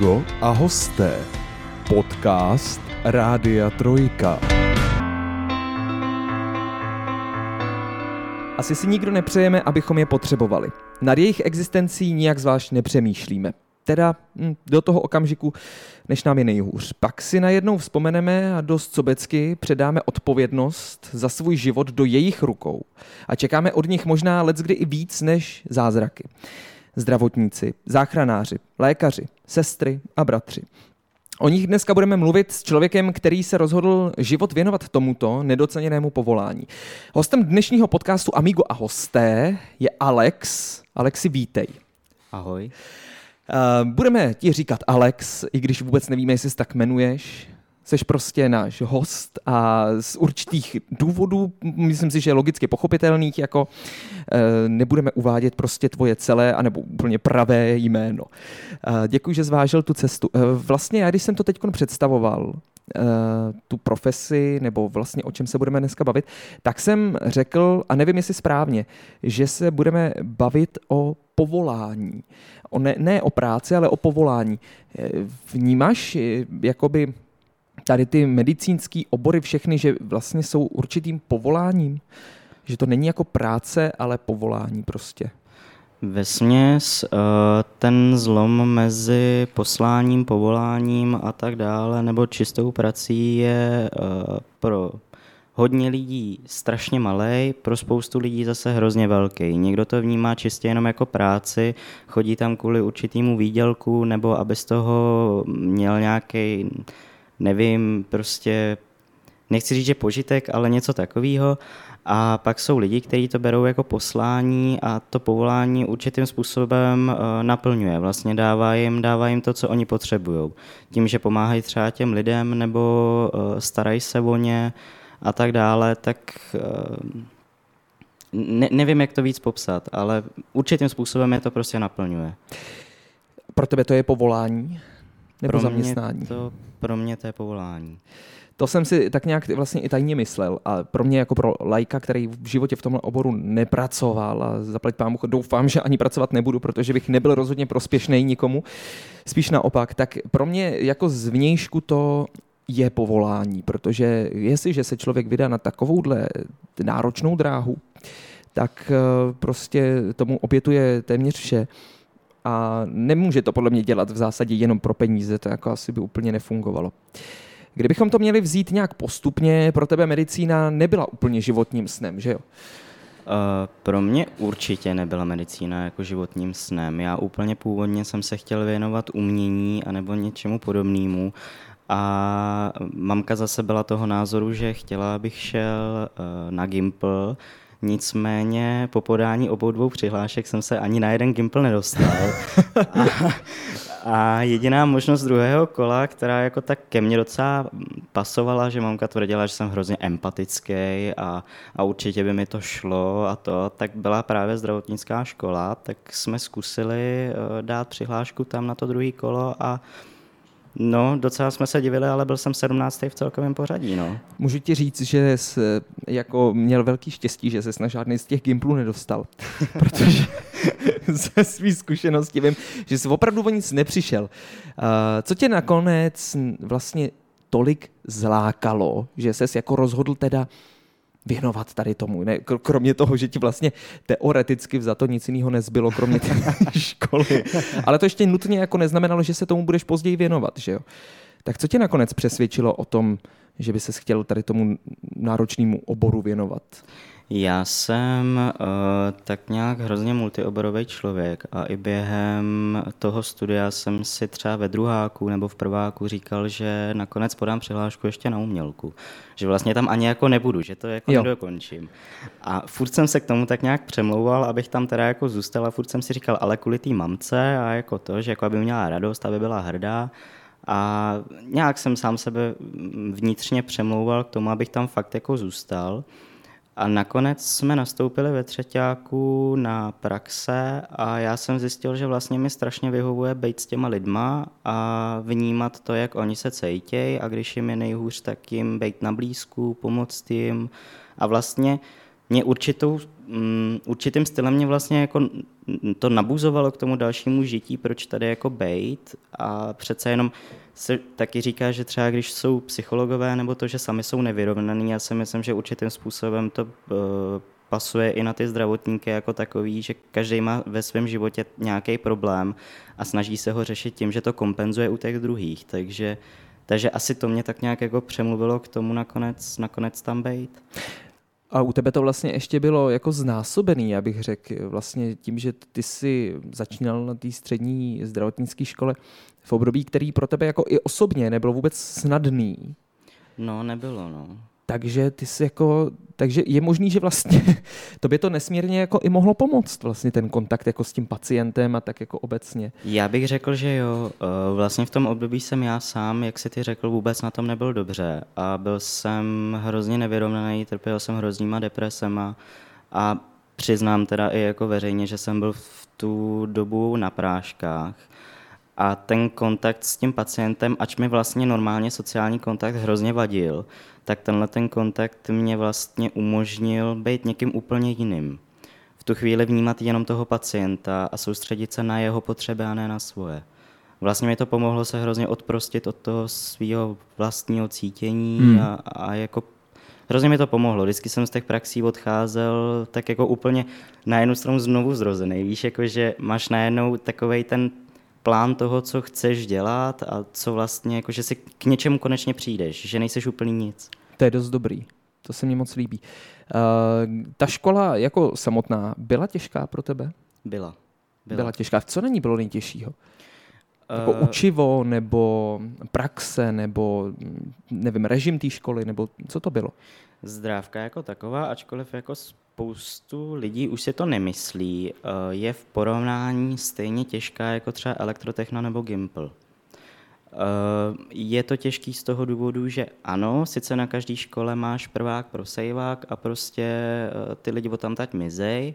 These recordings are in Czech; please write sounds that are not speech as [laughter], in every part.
Amigo a hosté. Podcast Rádia Trojka. Asi si nikdo nepřejeme, abychom je potřebovali. Nad jejich existencí nijak zvlášť nepřemýšlíme. Teda hm, do toho okamžiku, než nám je nejhůř. Pak si najednou vzpomeneme a dost sobecky předáme odpovědnost za svůj život do jejich rukou. A čekáme od nich možná leckdy i víc než zázraky. Zdravotníci, záchranáři, lékaři, sestry a bratři. O nich dneska budeme mluvit s člověkem, který se rozhodl život věnovat tomuto nedoceněnému povolání. Hostem dnešního podcastu Amigo a hosté je Alex. Alexi, vítej. Ahoj. Uh, budeme ti říkat Alex, i když vůbec nevíme, jestli se tak jmenuješ. Jsi prostě náš host a z určitých důvodů, myslím si, že logicky pochopitelných, jako e, nebudeme uvádět prostě tvoje celé anebo úplně pravé jméno. E, děkuji, že zvážil tu cestu. E, vlastně já, když jsem to teď představoval, tu profesi, nebo vlastně o čem se budeme dneska bavit, tak jsem řekl, a nevím jestli správně, že se budeme bavit o povolání. O ne, ne o práci, ale o povolání. Vnímáš jakoby tady ty medicínský obory všechny, že vlastně jsou určitým povoláním? Že to není jako práce, ale povolání prostě. Ve směs eh, ten zlom mezi posláním, povoláním a tak dále, nebo čistou prací je eh, pro hodně lidí strašně malý, pro spoustu lidí zase hrozně velký. Někdo to vnímá čistě jenom jako práci, chodí tam kvůli určitému výdělku, nebo aby z toho měl nějaký nevím, prostě nechci říct, že požitek, ale něco takového. A pak jsou lidi, kteří to berou jako poslání a to povolání určitým způsobem uh, naplňuje. Vlastně dává jim, dává jim to, co oni potřebují. Tím, že pomáhají třeba těm lidem nebo uh, starají se o ně a tak dále, tak uh, ne, nevím, jak to víc popsat, ale určitým způsobem je to prostě naplňuje. Pro tebe to je povolání? Nebo pro zaměstnání? Mě to, pro mě to je povolání. To jsem si tak nějak vlastně i tajně myslel. A pro mě jako pro lajka, který v životě v tomhle oboru nepracoval a zaplať pámu, doufám, že ani pracovat nebudu, protože bych nebyl rozhodně prospěšný nikomu, spíš naopak, tak pro mě jako zvnějšku to je povolání, protože jestliže se člověk vydá na takovouhle náročnou dráhu, tak eh, prostě tomu obětuje téměř vše a nemůže to podle mě dělat v zásadě jenom pro peníze, to jako asi by úplně nefungovalo. Kdybychom to měli vzít nějak postupně, pro tebe medicína nebyla úplně životním snem, že jo? Uh, pro mě určitě nebyla medicína jako životním snem. Já úplně původně jsem se chtěl věnovat umění anebo něčemu podobnému a mamka zase byla toho názoru, že chtěla, abych šel uh, na Gimple, Nicméně po podání obou dvou přihlášek jsem se ani na jeden Gimple nedostal. a, a jediná možnost druhého kola, která jako tak ke mně docela pasovala, že mamka tvrdila, že jsem hrozně empatický a, a určitě by mi to šlo a to, tak byla právě zdravotnická škola, tak jsme zkusili eh, dát přihlášku tam na to druhé kolo a No, docela jsme se divili, ale byl jsem 17. v celkovém pořadí, no. Můžu ti říct, že jsi jako měl velký štěstí, že se na žádný z těch gimplů nedostal, [laughs] protože [laughs] ze svých zkušeností vím, že jsi opravdu o nic nepřišel. Uh, co tě nakonec vlastně tolik zlákalo, že ses jako rozhodl teda věnovat tady tomu. Ne, kromě toho, že ti vlastně teoreticky za to nic jiného nezbylo, kromě [laughs] té školy. Ale to ještě nutně jako neznamenalo, že se tomu budeš později věnovat, že jo? Tak co tě nakonec přesvědčilo o tom, že by se chtěl tady tomu náročnému oboru věnovat? Já jsem uh, tak nějak hrozně multioborový člověk a i během toho studia jsem si třeba ve druháku nebo v prváku říkal, že nakonec podám přihlášku ještě na umělku. Že vlastně tam ani jako nebudu, že to jako jo. nedokončím. A furt jsem se k tomu tak nějak přemlouval, abych tam teda jako zůstal a furt jsem si říkal, ale kvůli té mamce a jako to, že jako aby měla radost, aby byla hrdá, a nějak jsem sám sebe vnitřně přemlouval k tomu, abych tam fakt jako zůstal. A nakonec jsme nastoupili ve třetíku na praxe a já jsem zjistil, že vlastně mi strašně vyhovuje být s těma lidma a vnímat to, jak oni se cítějí a když jim je nejhůř, tak jim být na blízku, pomoct jim. A vlastně mě určitou, um, určitým stylem mě vlastně jako to nabuzovalo k tomu dalšímu žití, proč tady jako bejt a přece jenom se taky říká, že třeba když jsou psychologové nebo to, že sami jsou nevyrovnaný, já si myslím, že určitým způsobem to uh, pasuje i na ty zdravotníky jako takový, že každý má ve svém životě nějaký problém a snaží se ho řešit tím, že to kompenzuje u těch druhých. Takže, takže asi to mě tak nějak jako přemluvilo k tomu nakonec, nakonec tam být. A u tebe to vlastně ještě bylo jako znásobený, já bych řekl, vlastně tím, že ty jsi začínal na té střední zdravotnické škole v období, který pro tebe jako i osobně nebylo vůbec snadný. No, nebylo, no takže ty jsi jako, takže je možný, že vlastně [laughs] to by to nesmírně jako i mohlo pomoct vlastně ten kontakt jako s tím pacientem a tak jako obecně. Já bych řekl, že jo. Eh, vlastně v tom období jsem já sám, jak si ty řekl, vůbec na tom nebyl dobře a byl jsem hrozně nevyrovnaný, trpěl jsem hroznýma depresema a přiznám teda i jako veřejně, že jsem byl v tu dobu na práškách a ten kontakt s tím pacientem, ač mi vlastně normálně sociální kontakt hrozně vadil, tak tenhle ten kontakt mě vlastně umožnil být někým úplně jiným. V tu chvíli vnímat jenom toho pacienta a soustředit se na jeho potřeby a ne na svoje. Vlastně mi to pomohlo se hrozně odprostit od toho svého vlastního cítění hmm. a, a jako hrozně mi to pomohlo. Vždycky jsem z těch praxí odcházel tak jako úplně na jednu stranu znovu zrozený. Víš, jako že máš najednou takový ten plán toho, co chceš dělat a co vlastně, jako že si k něčemu konečně přijdeš, že nejseš úplně nic. To je dost dobrý. To se mi moc líbí. Uh, ta škola jako samotná byla těžká pro tebe? Byla. Byla, byla těžká. Co na ní bylo nejtěžšího? Jako uh, učivo, nebo praxe, nebo nevím, režim té školy, nebo co to bylo? Zdrávka jako taková, ačkoliv jako spoustu lidí už si to nemyslí, eh, je v porovnání stejně těžká jako třeba elektrotechna nebo Gimple. Eh, je to těžký z toho důvodu, že ano, sice na každé škole máš prvák pro sejvák a prostě eh, ty lidi tam tať mizej,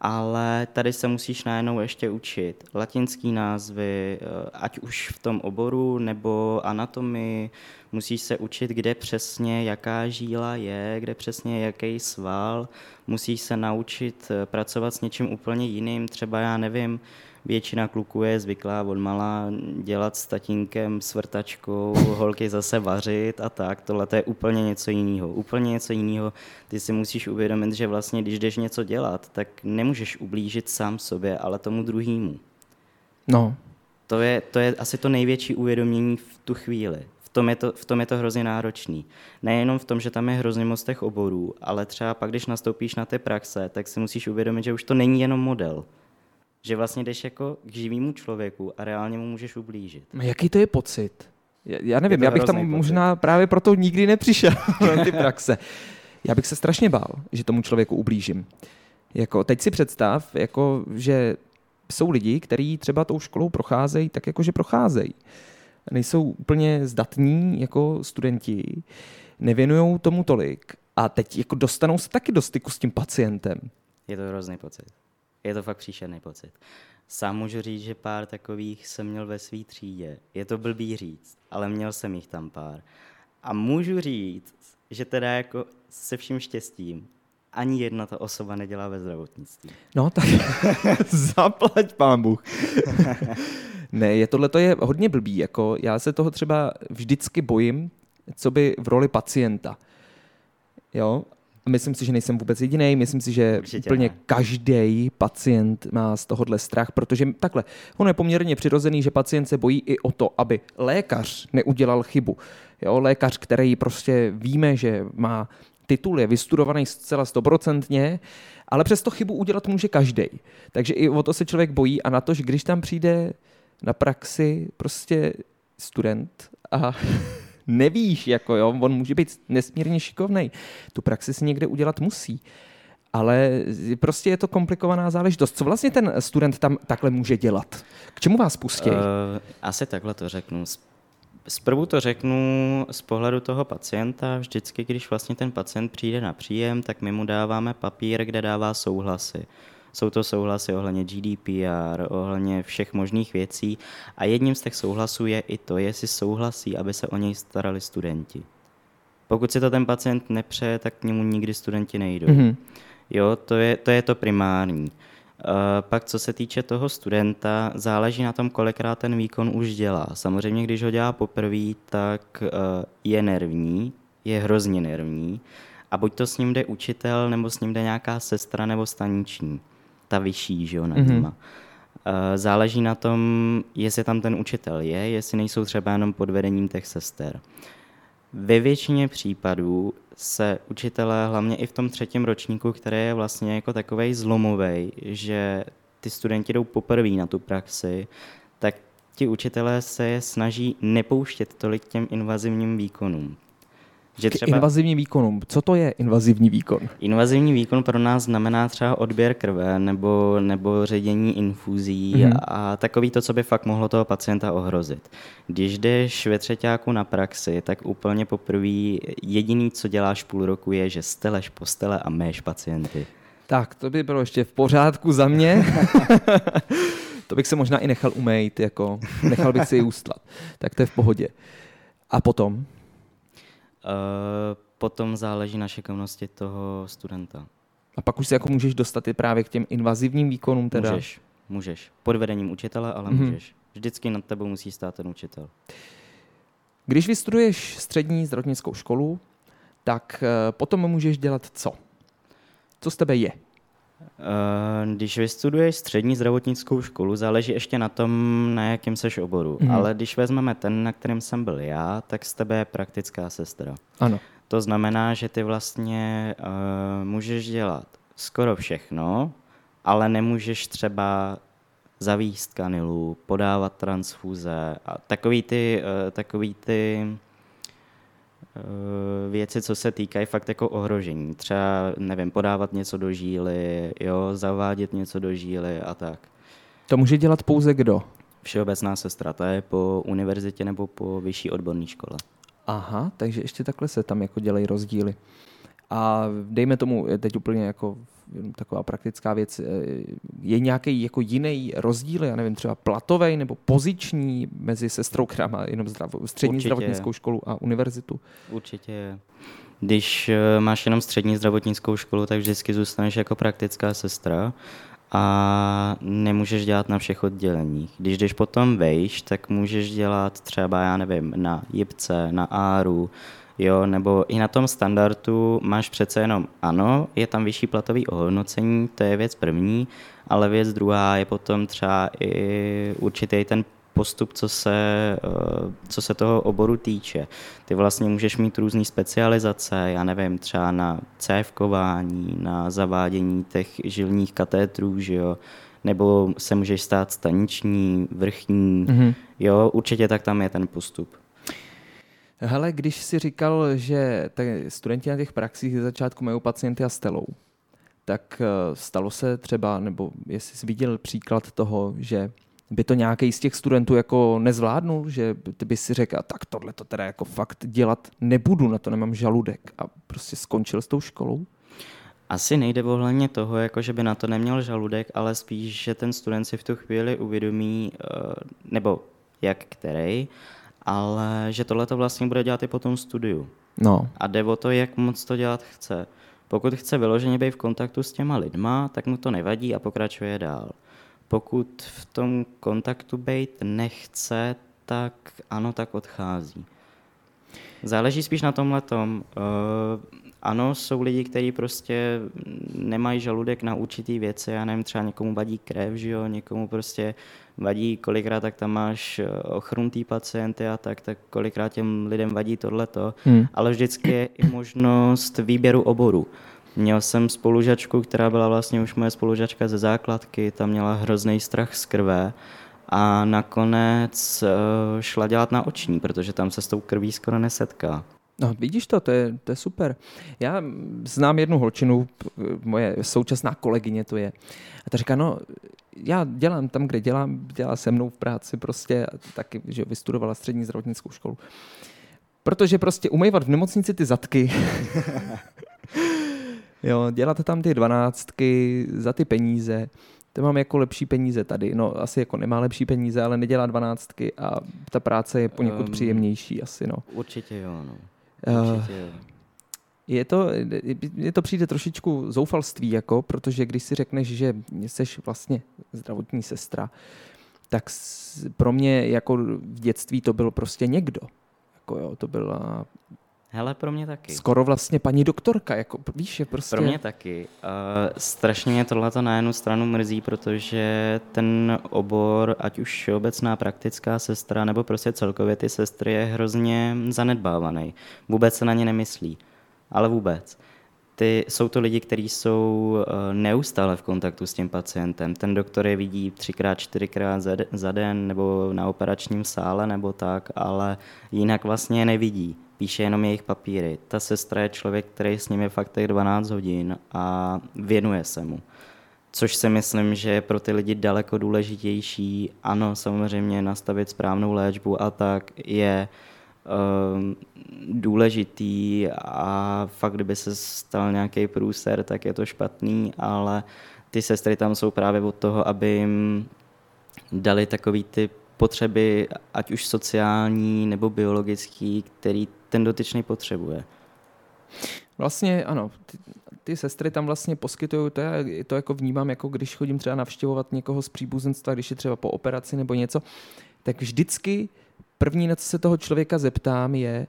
ale tady se musíš najednou ještě učit latinský názvy, eh, ať už v tom oboru nebo anatomii, musíš se učit, kde přesně jaká žíla je, kde přesně jaký sval, musíš se naučit pracovat s něčím úplně jiným, třeba já nevím, většina kluků je zvyklá od mala dělat s tatínkem, s vrtačkou, holky zase vařit a tak. Tohle to je úplně něco jiného. Úplně něco jiného. Ty si musíš uvědomit, že vlastně, když jdeš něco dělat, tak nemůžeš ublížit sám sobě, ale tomu druhému. No. To je, to je asi to největší uvědomění v tu chvíli. V tom, je to, v tom je to hrozně náročný. Nejenom v tom, že tam je hrozně moc těch oborů, ale třeba pak, když nastoupíš na ty praxe, tak si musíš uvědomit, že už to není jenom model že vlastně jdeš jako k živému člověku a reálně mu můžeš ublížit. Jaký to je pocit? Já nevím, já bych tam pocit. možná právě proto nikdy nepřišel [laughs] na ty praxe. Já bych se strašně bál, že tomu člověku ublížím. Jako, teď si představ, jako, že jsou lidi, kteří třeba tou školou procházejí tak, jako že procházejí. Nejsou úplně zdatní jako studenti, nevěnují tomu tolik a teď jako dostanou se taky do styku s tím pacientem. Je to hrozný pocit je to fakt příšerný pocit. Sám můžu říct, že pár takových jsem měl ve své třídě. Je to blbý říct, ale měl jsem jich tam pár. A můžu říct, že teda jako se vším štěstím ani jedna ta osoba nedělá ve zdravotnictví. No tak [laughs] zaplať pán Bůh. [laughs] ne, je tohle to je hodně blbý. Jako já se toho třeba vždycky bojím, co by v roli pacienta. Jo, Myslím si, že nejsem vůbec jediný. Myslím si, že Určitě úplně každý pacient má z tohohle strach, protože takhle, ono je poměrně přirozený, že pacient se bojí i o to, aby lékař neudělal chybu. Jo, lékař, který prostě víme, že má titul, je vystudovaný zcela stoprocentně, ale přesto chybu udělat může každý. Takže i o to se člověk bojí a na to, že když tam přijde na praxi prostě student a [laughs] nevíš, jako jo, on může být nesmírně šikovný. Tu praxi si někde udělat musí. Ale prostě je to komplikovaná záležitost. Co vlastně ten student tam takhle může dělat? K čemu vás pustí? Uh, asi takhle to řeknu. Zprvu to řeknu z pohledu toho pacienta. Vždycky, když vlastně ten pacient přijde na příjem, tak my mu dáváme papír, kde dává souhlasy. Jsou to souhlasy ohledně GDPR, ohledně všech možných věcí a jedním z těch souhlasů je i to, jestli souhlasí, aby se o něj starali studenti. Pokud si to ten pacient nepřeje, tak k němu nikdy studenti nejdou. Mm-hmm. Jo, to je to, je to primární. Uh, pak co se týče toho studenta, záleží na tom, kolikrát ten výkon už dělá. Samozřejmě, když ho dělá poprvé, tak uh, je nervní, je hrozně nervní a buď to s ním jde učitel, nebo s ním jde nějaká sestra nebo staniční, ta vyšší, že jo, nad mm-hmm. nima. Záleží na tom, jestli tam ten učitel je, jestli nejsou třeba jenom pod vedením těch sester. Ve většině případů se učitelé, hlavně i v tom třetím ročníku, který je vlastně jako takový zlomový, že ty studenti jdou poprvé na tu praxi, tak ti učitelé se je snaží nepouštět tolik těm invazivním výkonům. Že třeba... invazivní výkonům. Co to je invazivní výkon? Invazivní výkon pro nás znamená třeba odběr krve nebo, nebo ředění infuzí mm-hmm. a, takový to, co by fakt mohlo toho pacienta ohrozit. Když jdeš ve třetíku na praxi, tak úplně poprvé jediný, co děláš půl roku, je, že steleš postele a méš pacienty. Tak, to by bylo ještě v pořádku za mě. [laughs] to bych se možná i nechal umejt, jako nechal bych si ji ustlat. Tak to je v pohodě. A potom? Uh, potom záleží na šikovnosti toho studenta. A pak už se jako můžeš dostat i právě k těm invazivním výkonům teda? Můžeš, můžeš. Pod vedením učitele, ale mm-hmm. můžeš. Vždycky nad tebou musí stát ten učitel. Když vystuduješ střední zdravotnickou školu, tak uh, potom můžeš dělat co? Co z tebe je? Eh, když vystuduješ střední zdravotnickou školu, záleží ještě na tom, na jakém seš oboru. Mm. Ale když vezmeme ten, na kterém jsem byl já, tak z tebe je praktická sestra. Ano. To znamená, že ty vlastně uh, můžeš dělat skoro všechno, ale nemůžeš třeba zavíst kanilu, podávat transfuze a takový ty, uh, takový ty věci, co se týkají fakt jako ohrožení. Třeba, nevím, podávat něco do žíly, jo, zavádět něco do žíly a tak. To může dělat pouze kdo? Všeobecná sestra, to je po univerzitě nebo po vyšší odborné škole. Aha, takže ještě takhle se tam jako dělají rozdíly. A dejme tomu teď úplně jako taková praktická věc, eh, je nějaký jako jiný rozdíl, já nevím, třeba platový nebo poziční mezi sestrou, která má jenom zdravo, střední Určitě zdravotnickou je. školu a univerzitu? Určitě je. Když eh, máš jenom střední zdravotnickou školu, tak vždycky zůstaneš jako praktická sestra a nemůžeš dělat na všech odděleních. Když jdeš potom vejš, tak můžeš dělat třeba, já nevím, na JIPce, na ARu, jo, nebo i na tom standardu máš přece jenom, ano, je tam vyšší platový ohodnocení, to je věc první, ale věc druhá je potom třeba i určitý ten postup, co se, eh, co se toho oboru týče. Ty vlastně můžeš mít různé specializace, já nevím, třeba na cévkování, na zavádění těch žilních katétrů, že jo, nebo se můžeš stát staniční, vrchní, mm-hmm. jo, určitě tak tam je ten postup. Hele, když si říkal, že studenti na těch praxích ze začátku mají pacienty a stelou, tak eh, stalo se třeba, nebo jestli jsi viděl příklad toho, že by to nějaký z těch studentů jako nezvládnul, že ty by si řekl, tak tohle to teda jako fakt dělat nebudu, na to nemám žaludek a prostě skončil s tou školou? Asi nejde ohledně toho, jako že by na to neměl žaludek, ale spíš, že ten student si v tu chvíli uvědomí, eh, nebo jak který, ale že tohle to vlastně bude dělat i po tom studiu. No. A jde o to, jak moc to dělat chce. Pokud chce vyloženě být v kontaktu s těma lidma, tak mu to nevadí a pokračuje dál. Pokud v tom kontaktu být nechce, tak ano, tak odchází. Záleží spíš na tomhle tom. Uh, ano, jsou lidi, kteří prostě nemají žaludek na určitý věci, já nevím, třeba někomu vadí krev, že jo, někomu prostě vadí, kolikrát tak tam máš eh, ochrnutý pacienty a tak, tak kolikrát těm lidem vadí tohleto, hmm. ale vždycky je i možnost výběru oboru. Měl jsem spolužačku, která byla vlastně už moje spolužačka ze základky, tam měla hrozný strach z krve a nakonec uh, šla dělat na oční, protože tam se s tou krví skoro nesetká. No, vidíš to, to je, to je super. Já znám jednu holčinu, moje současná kolegyně to je. A ta říká, no, já dělám tam, kde dělám, dělá se mnou v práci prostě, taky, že vystudovala střední zdravotnickou školu. Protože prostě umývat v nemocnici ty zadky, [laughs] jo, dělat tam ty dvanáctky za ty peníze, to mám jako lepší peníze tady. No, asi jako nemá lepší peníze, ale nedělá dvanáctky a ta práce je poněkud um, příjemnější asi, no. Určitě jo, no. Uh, je to, je to přijde trošičku zoufalství, jako, protože když si řekneš, že jsi vlastně zdravotní sestra, tak pro mě jako v dětství to byl prostě někdo. Jako jo, to byla Hele, pro mě taky. Skoro vlastně paní doktorka, jako víš, je prostě... Pro mě taky. Uh, strašně mě tohle na jednu stranu mrzí, protože ten obor, ať už všeobecná praktická sestra, nebo prostě celkově ty sestry, je hrozně zanedbávaný. Vůbec se na ně nemyslí. Ale vůbec. Ty, jsou to lidi, kteří jsou uh, neustále v kontaktu s tím pacientem. Ten doktor je vidí třikrát, čtyřikrát za, za den nebo na operačním sále nebo tak, ale jinak vlastně je nevidí píše jenom jejich papíry. Ta sestra je člověk, který s nimi fakt těch 12 hodin a věnuje se mu. Což si myslím, že je pro ty lidi daleko důležitější. Ano, samozřejmě nastavit správnou léčbu a tak je um, důležitý a fakt, kdyby se stal nějaký průser, tak je to špatný, ale ty sestry tam jsou právě od toho, aby jim dali takový ty potřeby, ať už sociální nebo biologický, který ten dotyčný potřebuje. Vlastně ano, ty, ty sestry tam vlastně poskytují, to, já, to jako vnímám, jako když chodím třeba navštěvovat někoho z příbuzenstva, když je třeba po operaci nebo něco, tak vždycky první, na co se toho člověka zeptám, je,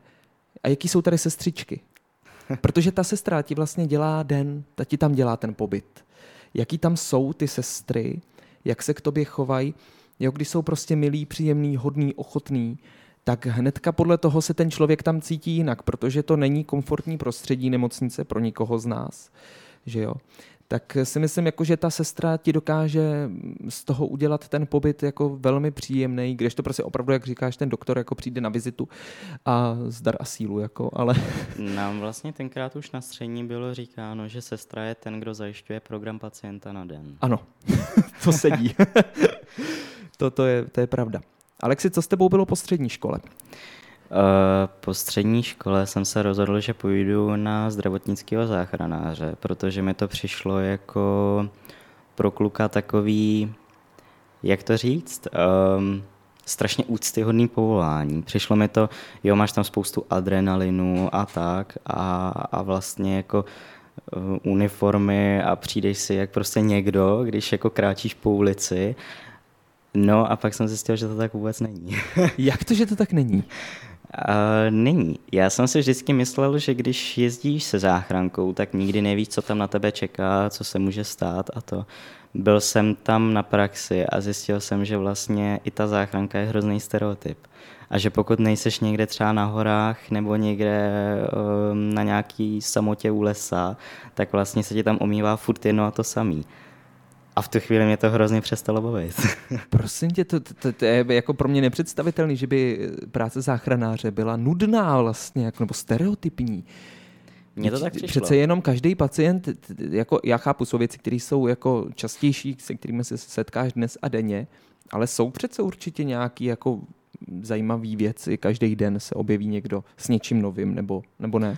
a jaký jsou tady sestřičky? [laughs] Protože ta sestra ti vlastně dělá den, ta ti tam dělá ten pobyt. Jaký tam jsou ty sestry, jak se k tobě chovají, jo, když jsou prostě milí, příjemný, hodný, ochotný, tak hnedka podle toho se ten člověk tam cítí jinak, protože to není komfortní prostředí nemocnice pro nikoho z nás. Že jo? tak si myslím, jako, že ta sestra ti dokáže z toho udělat ten pobyt jako velmi příjemný, když to prostě opravdu, jak říkáš, ten doktor jako přijde na vizitu a zdar a sílu, jako, ale... [laughs] Nám vlastně tenkrát už na střední bylo říkáno, že sestra je ten, kdo zajišťuje program pacienta na den. Ano, [laughs] to sedí. [laughs] to, to, je, to je pravda. Alexi, co s tebou bylo po střední škole? Uh, po střední škole jsem se rozhodl, že půjdu na zdravotnického záchranáře, protože mi to přišlo jako pro kluka takový, jak to říct, um, strašně úctyhodný povolání. Přišlo mi to, jo, máš tam spoustu adrenalinu a tak a, a vlastně jako uh, uniformy a přijdeš si jak prostě někdo, když jako kráčíš po ulici No a pak jsem zjistil, že to tak vůbec není. [laughs] Jak to, že to tak není? Uh, není. Já jsem si vždycky myslel, že když jezdíš se záchrankou, tak nikdy nevíš, co tam na tebe čeká, co se může stát a to. Byl jsem tam na praxi a zjistil jsem, že vlastně i ta záchranka je hrozný stereotyp. A že pokud nejseš někde třeba na horách nebo někde um, na nějaký samotě u lesa, tak vlastně se ti tam omývá furt jedno a to samý. A v tu chvíli mě to hrozně přestalo bavit. [laughs] Prosím tě, to, to, to je jako pro mě nepředstavitelný, že by práce záchranáře byla nudná vlastně, jako, nebo stereotypní. Mně to tak přišlo. Přece jenom každý pacient, jako já chápu, jsou věci, které jsou jako častější, se kterými se setkáš dnes a denně, ale jsou přece určitě nějaký jako zajímavý věci, každý den se objeví někdo s něčím novým, nebo, nebo ne?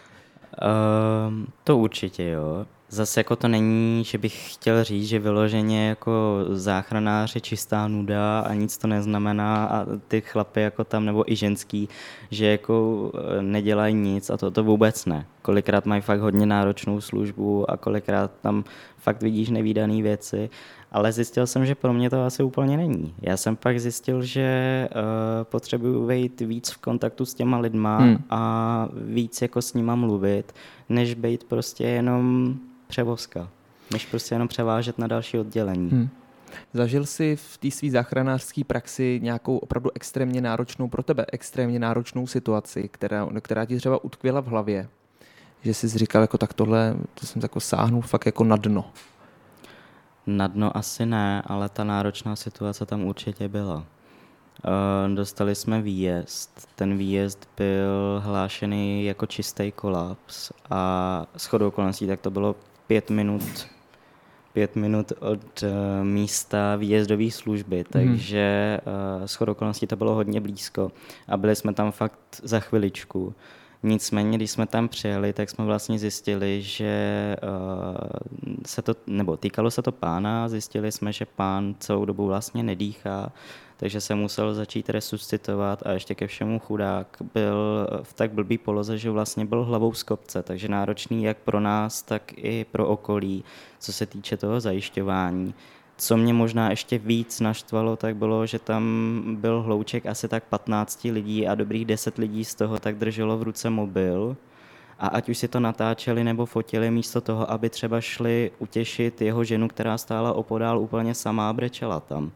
Um, to určitě jo. Zase jako to není, že bych chtěl říct, že vyloženě jako záchranář je čistá nuda a nic to neznamená a ty chlapy jako tam nebo i ženský, že jako eh, nedělají nic a to, to vůbec ne. Kolikrát mají fakt hodně náročnou službu a kolikrát tam fakt vidíš nevýdané věci, ale zjistil jsem, že pro mě to asi úplně není. Já jsem pak zjistil, že uh, potřebuju být víc v kontaktu s těma lidma hmm. a víc jako s nima mluvit, než být prostě jenom převozka, než prostě jenom převážet na další oddělení. Hmm. Zažil jsi v té své záchranářské praxi nějakou opravdu extrémně náročnou pro tebe, extrémně náročnou situaci, která, která ti třeba utkvěla v hlavě? Že jsi říkal, jako tak tohle, to jsem jako sáhnul fakt jako na dno. Na dno asi ne, ale ta náročná situace tam určitě byla. Uh, dostali jsme výjezd. Ten výjezd byl hlášený jako čistý kolaps a shodou okolností tak to bylo pět minut pět minut od uh, místa výjezdové služby, hmm. takže uh, shodou okolností to bylo hodně blízko a byli jsme tam fakt za chviličku, Nicméně, když jsme tam přijeli, tak jsme vlastně zjistili, že uh, se to, nebo týkalo se to pána, zjistili jsme, že pán celou dobu vlastně nedýchá, takže se musel začít resuscitovat a ještě ke všemu chudák byl v tak blbý poloze, že vlastně byl hlavou z kopce, takže náročný jak pro nás, tak i pro okolí, co se týče toho zajišťování. Co mě možná ještě víc naštvalo, tak bylo, že tam byl hlouček asi tak 15 lidí a dobrých 10 lidí z toho tak drželo v ruce mobil. A ať už si to natáčeli nebo fotili místo toho, aby třeba šli utěšit jeho ženu, která stála opodál úplně samá brečela tam.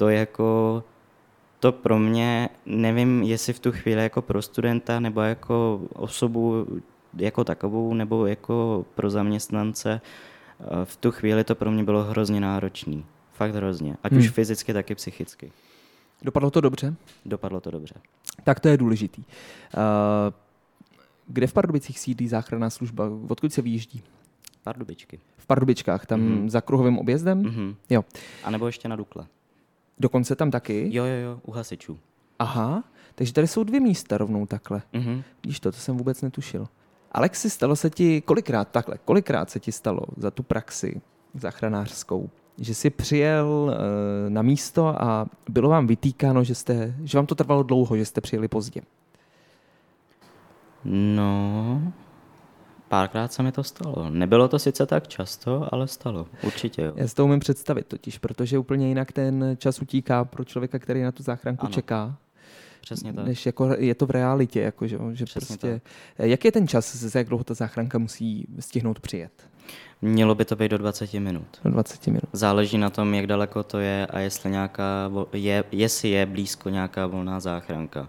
To jako, to pro mě, nevím, jestli v tu chvíli jako pro studenta nebo jako osobu jako takovou nebo jako pro zaměstnance, v tu chvíli to pro mě bylo hrozně náročný. Fakt hrozně. Ať hmm. už fyzicky, tak i psychicky. Dopadlo to dobře? Dopadlo to dobře. Tak to je důležitý. Uh, kde v Pardubicích sídlí záchranná služba? Odkud se vyjíždí? Pardubičky. V Pardubičkách, tam mm-hmm. za kruhovým objezdem? Mm-hmm. Jo. A nebo ještě na Dukle. Dokonce tam taky? Jo, jo, jo, u hasičů. Aha, takže tady jsou dvě místa rovnou takhle. Mm-hmm. Vidíš to, to jsem vůbec netušil. Alexi, stalo se ti kolikrát takhle, kolikrát se ti stalo za tu praxi záchranářskou, že jsi přijel e, na místo a bylo vám vytýkáno, že, jste, že vám to trvalo dlouho, že jste přijeli pozdě? No, párkrát se mi to stalo. Nebylo to sice tak často, ale stalo. Určitě jo. Já si to umím představit totiž, protože úplně jinak ten čas utíká pro člověka, který na tu záchranku ano. čeká. Přesně tak. Než jako je to v realitě. Jako, že, že prostě, tak. Jak je ten čas, za jak dlouho ta záchranka musí stihnout přijet? Mělo by to být do 20 minut. Do 20 minut. Záleží na tom, jak daleko to je a jestli, nějaká, je, jestli je blízko nějaká volná záchranka.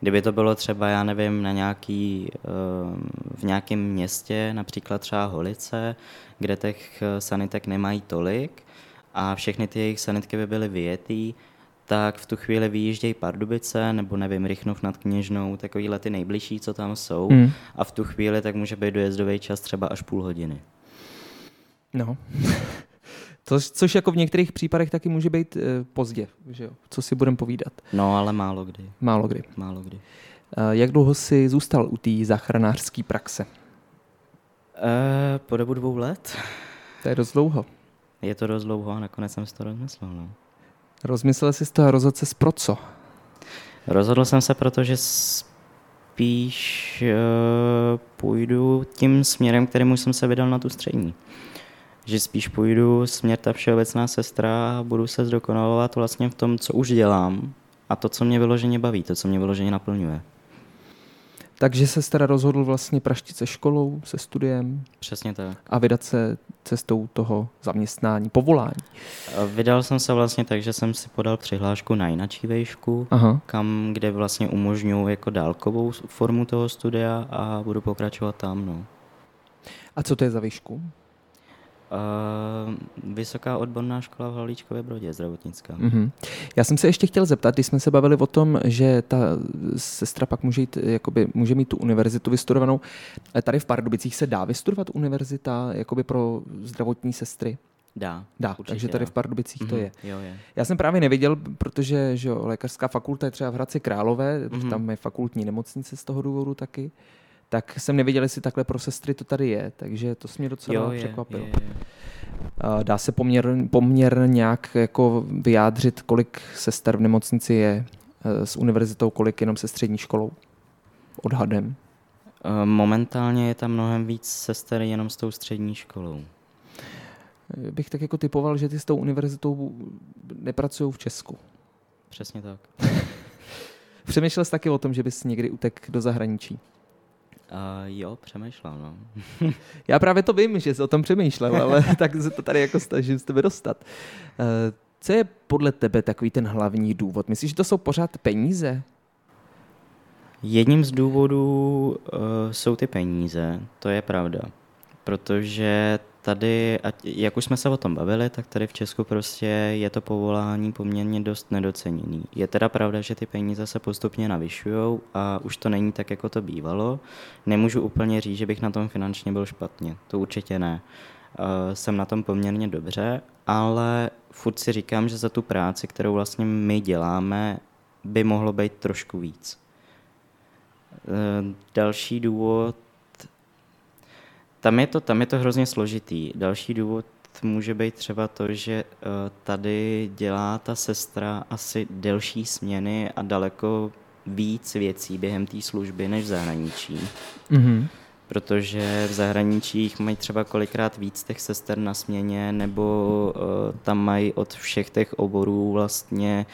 Kdyby to bylo třeba, já nevím, na nějaký, ehm, v nějakém městě, například třeba Holice, kde těch eh, sanitek nemají tolik a všechny ty jejich sanitky by byly vyjetý, tak v tu chvíli vyjíždějí Pardubice nebo nevím, Rychnov nad Kněžnou, takovýhle ty nejbližší, co tam jsou. Hmm. A v tu chvíli tak může být dojezdový čas třeba až půl hodiny. No. [laughs] To, což jako v některých případech taky může být e, pozdě, že jo? co si budeme povídat. No, ale málo kdy. Málo kdy. Málo kdy. E, jak dlouho jsi zůstal u té záchranářské praxe? E, po dobu dvou let. To je dost dlouho. Je to dost dlouho a nakonec jsem si to rozmyslel. No. Rozmyslel jsi to a rozhodl se pro co? Rozhodl jsem se, protože spíš uh, půjdu tím směrem, kterým jsem se vydal na tu střední. Že spíš půjdu směr ta všeobecná sestra a budu se zdokonalovat vlastně v tom, co už dělám a to, co mě vyloženě baví, to, co mě vyloženě naplňuje. Takže se teda rozhodl vlastně praštit se školou, se studiem. Přesně tak. A vydat se cestou toho zaměstnání, povolání. Vydal jsem se vlastně tak, že jsem si podal přihlášku na jinačí vejšku, Aha. kam, kde vlastně umožňuji jako dálkovou formu toho studia a budu pokračovat tam. No. A co to je za výšku? Uh, vysoká odborná škola v Halíčkově Brodě, zdravotnická. Uh-huh. Já jsem se ještě chtěl zeptat, když jsme se bavili o tom, že ta sestra pak může, jít, jakoby, může mít tu univerzitu vystudovanou. Tady v Pardubicích se dá vystudovat univerzita jakoby pro zdravotní sestry? Dá. Dá, určitě, takže tady v Pardubicích mm-hmm. to mhm. je. Jo, je. Já jsem právě neviděl, protože že lékařská fakulta je třeba v Hradci Králové, mm-hmm. tam je fakultní nemocnice z toho důvodu taky tak jsem nevěděl, jestli takhle pro sestry to tady je, takže to mě docela jo, je, překvapilo. Je, je. Dá se poměr, poměr nějak jako vyjádřit, kolik sester v nemocnici je eh, s univerzitou, kolik jenom se střední školou? Odhadem. Eh, momentálně je tam mnohem víc sester jenom s tou střední školou. Bych tak jako typoval, že ty s tou univerzitou nepracují v Česku. Přesně tak. [laughs] Přemýšlel jsi taky o tom, že bys někdy utek do zahraničí? Uh, jo, přemýšlel, no. [laughs] Já právě to vím, že jsi o tom přemýšlel, ale [laughs] tak se to tady jako snažím z tebe dostat. Uh, co je podle tebe takový ten hlavní důvod? Myslíš, že to jsou pořád peníze? Jedním z důvodů uh, jsou ty peníze, to je pravda. Protože tady, jak už jsme se o tom bavili, tak tady v Česku prostě je to povolání poměrně dost nedoceněný. Je teda pravda, že ty peníze se postupně navyšují a už to není tak, jako to bývalo. Nemůžu úplně říct, že bych na tom finančně byl špatně, to určitě ne. Uh, jsem na tom poměrně dobře, ale furt si říkám, že za tu práci, kterou vlastně my děláme, by mohlo být trošku víc. Eh, další důvod, tam je to, tam je to hrozně složitý. Další důvod může být třeba to, že eh, tady dělá ta sestra asi delší směny a daleko víc věcí během té služby než v zahraničí. Mm-hmm. Protože v zahraničích mají třeba kolikrát víc těch sester na směně, nebo uh, tam mají od všech těch oborů vlastně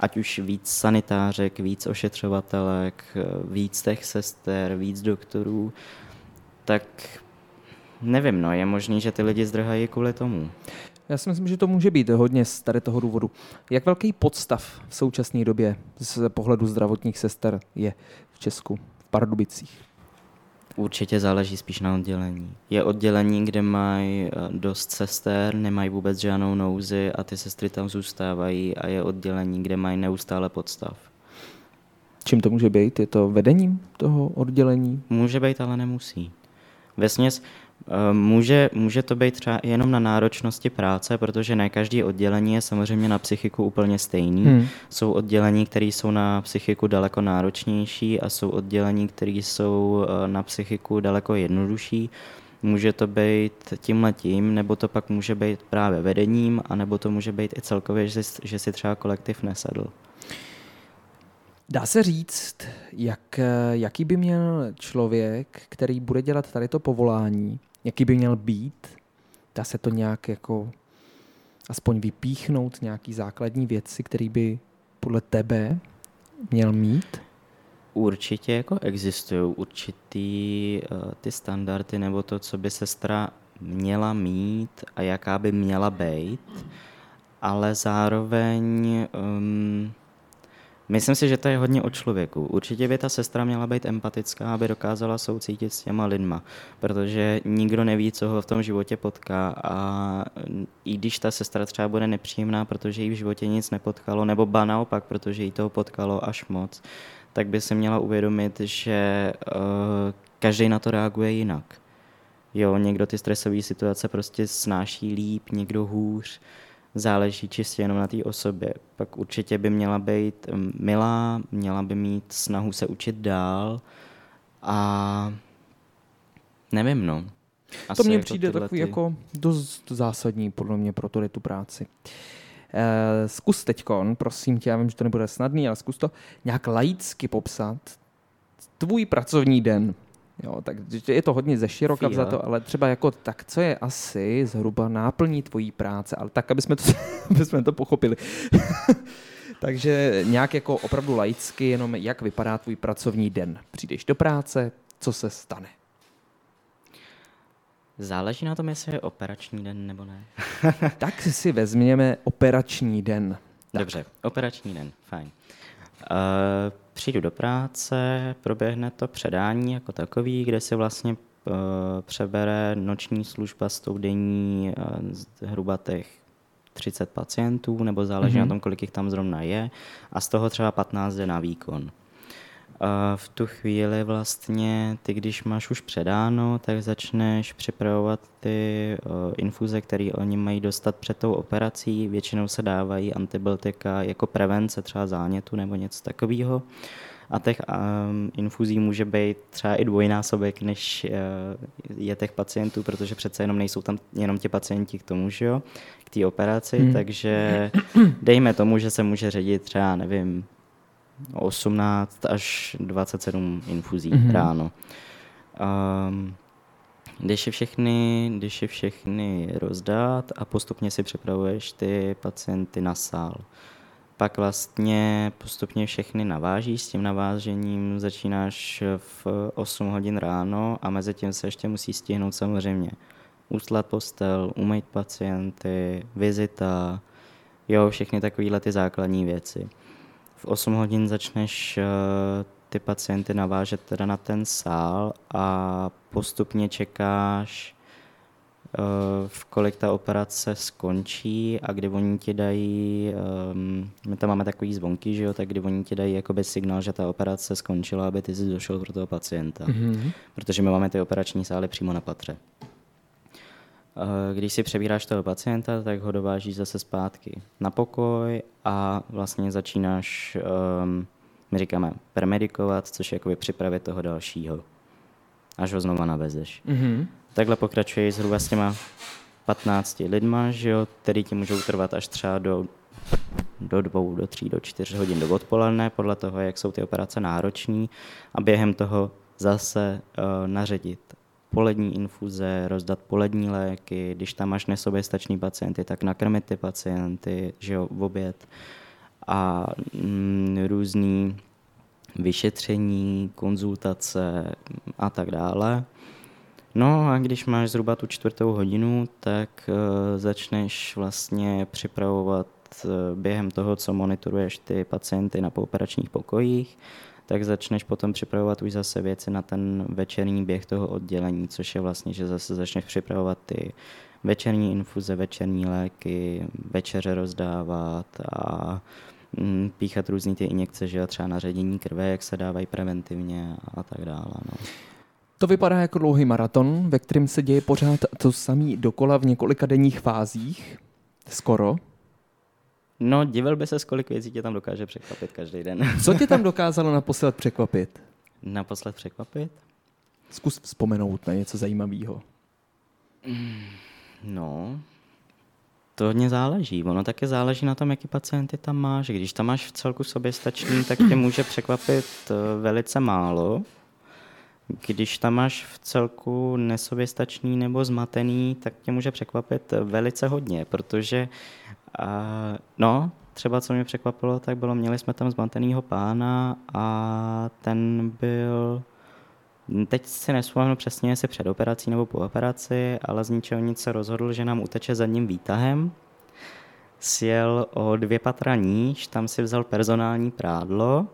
ať už víc sanitářek, víc ošetřovatelek, eh, víc těch sester, víc doktorů, tak nevím, no, je možný, že ty lidi zdrhají kvůli tomu. Já si myslím, že to může být hodně z tady toho důvodu. Jak velký podstav v současné době z pohledu zdravotních sester je v Česku, v Pardubicích? Určitě záleží spíš na oddělení. Je oddělení, kde mají eh, dost sester, nemají vůbec žádnou nouzi a ty sestry tam zůstávají a je oddělení, kde mají neustále podstav. Čím to může být? Je to vedením toho oddělení? Může být, ale nemusí. Vesměs může, může to být třeba jenom na náročnosti práce, protože ne každý oddělení je samozřejmě na psychiku úplně stejný. Hmm. Jsou oddělení, které jsou na psychiku daleko náročnější a jsou oddělení, které jsou eh, na psychiku daleko jednodušší. Může to být tím letím, nebo to pak může být právě vedením, anebo to může být i celkově, že, že si třeba kolektiv nesedl. Dá se říct, jak, jaký by měl člověk, který bude dělat tady to povolání, jaký by měl být? Dá se to nějak jako aspoň vypíchnout, nějaký základní věci, který by podle tebe měl mít? Určitě jako existují určitý uh, ty standardy nebo to, co by sestra měla mít a jaká by měla být, ale zároveň um, Myslím si, že to je hodně o člověku. Určitě by ta sestra měla být empatická, aby dokázala soucítit s těma lidma, protože nikdo neví, co ho v tom životě potká a i když ta sestra třeba bude nepříjemná, protože jí v životě nic nepotkalo, nebo ba naopak, protože jí toho potkalo až moc, tak by se měla uvědomit, že uh, každý na to reaguje jinak. Jo, někdo ty stresové situace prostě snáší líp, někdo hůř záleží čistě jenom na té osobě. Pak určitě by měla být milá, měla by mít snahu se učit dál a nevím, no. Asi to mně jako přijde takový ty... jako dost zásadní podle mě pro tu práci. Eh, zkus teďkon, prosím tě, já vím, že to nebude snadný, ale zkus to nějak laicky popsat tvůj pracovní den. Jo, tak je to hodně ze široka za to, ale třeba jako tak, co je asi zhruba náplní tvojí práce, ale tak, aby jsme to, [laughs] aby jsme to pochopili. [laughs] Takže nějak jako opravdu laicky, jenom jak vypadá tvůj pracovní den. Přijdeš do práce, co se stane? Záleží na tom, jestli je operační den nebo ne. [laughs] tak si vezměme operační den. Tak. Dobře, operační den, fajn. Uh, přijdu do práce, proběhne to předání jako takový, kde si vlastně uh, přebere noční služba s tou denní uh, zhruba těch 30 pacientů, nebo záleží mm-hmm. na mhm. tom, kolik jich tam zrovna je, a z toho třeba 15 jde na výkon. V tu chvíli vlastně ty, když máš už předáno, tak začneš připravovat ty infuze, které oni mají dostat před tou operací. Většinou se dávají antibiotika jako prevence třeba zánětu nebo něco takového. A těch um, infuzí může být třeba i dvojnásobek, než uh, je těch pacientů, protože přece jenom nejsou tam jenom ti pacienti k tomu, že jo, k té operaci, hmm. takže dejme tomu, že se může ředit třeba, nevím, 18 až 27 infuzí mm-hmm. ráno. Um, když je, všechny, když je všechny rozdát a postupně si připravuješ ty pacienty na sál. Pak vlastně postupně všechny navážíš, s tím navážením začínáš v 8 hodin ráno a mezi tím se ještě musí stihnout samozřejmě uslat postel, umýt pacienty, vizita, jo, všechny takovéhle ty základní věci v 8 hodin začneš uh, ty pacienty navážet teda na ten sál a postupně čekáš, uh, v kolik ta operace skončí a kdy oni ti dají, um, my tam máme takový zvonky, že jo, tak kdy oni ti dají jakoby signál, že ta operace skončila, aby ty jsi došel pro toho pacienta. Mm-hmm. Protože my máme ty operační sály přímo na patře. Eh, když si přebíráš toho pacienta, tak ho dovážíš zase zpátky na pokoj a vlastně začínáš um, My říkáme premedikovat, což je jakoby připravit toho dalšího, až ho znova navezeš. Mm-hmm. Takhle pokračuje zhruba s těma 15 lidma, že jo, který ti můžou trvat až třeba do, do dvou, do tří, do čtyř hodin do odpoledne, podle toho, jak jsou ty operace náročné a během toho zase uh, naředit polední infuze, rozdat polední léky, když tam máš nesoběstačný pacienty, tak nakrmit ty pacienty, že jo, v oběd a mm, různý vyšetření, konzultace a tak dále. No a když máš zhruba tu čtvrtou hodinu, tak uh, začneš vlastně připravovat uh, během toho, co monitoruješ ty pacienty na pooperačních pokojích, tak začneš potom připravovat už zase věci na ten večerní běh toho oddělení, což je vlastně, že zase začneš připravovat ty večerní infuze, večerní léky, večeře rozdávat a mm, píchat různé ty injekce, že třeba na ředění krve, jak se dávají preventivně a tak dále. No. To vypadá jako dlouhý maraton, ve kterém se děje pořád to samý dokola v několika denních fázích. Skoro. No, divil by se, kolik věcí tě tam dokáže překvapit každý den. [laughs] Co tě tam dokázalo naposled překvapit? Naposled překvapit? Zkus vzpomenout na něco zajímavého. No, to hodně záleží. Ono také záleží na tom, jaký pacienty tam máš. Když tam máš v celku soběstačný, tak tě může překvapit eh, velice málo. Když tam máš v celku nesoběstačný nebo zmatený, tak tě může překvapit velice hodně, protože uh, no, třeba co mě překvapilo, tak bylo, měli jsme tam zmatenýho pána a ten byl, teď si nespomenu přesně, jestli před operací nebo po operaci, ale z ničeho nic se rozhodl, že nám uteče zadním výtahem, sjel o dvě patra níž, tam si vzal personální prádlo,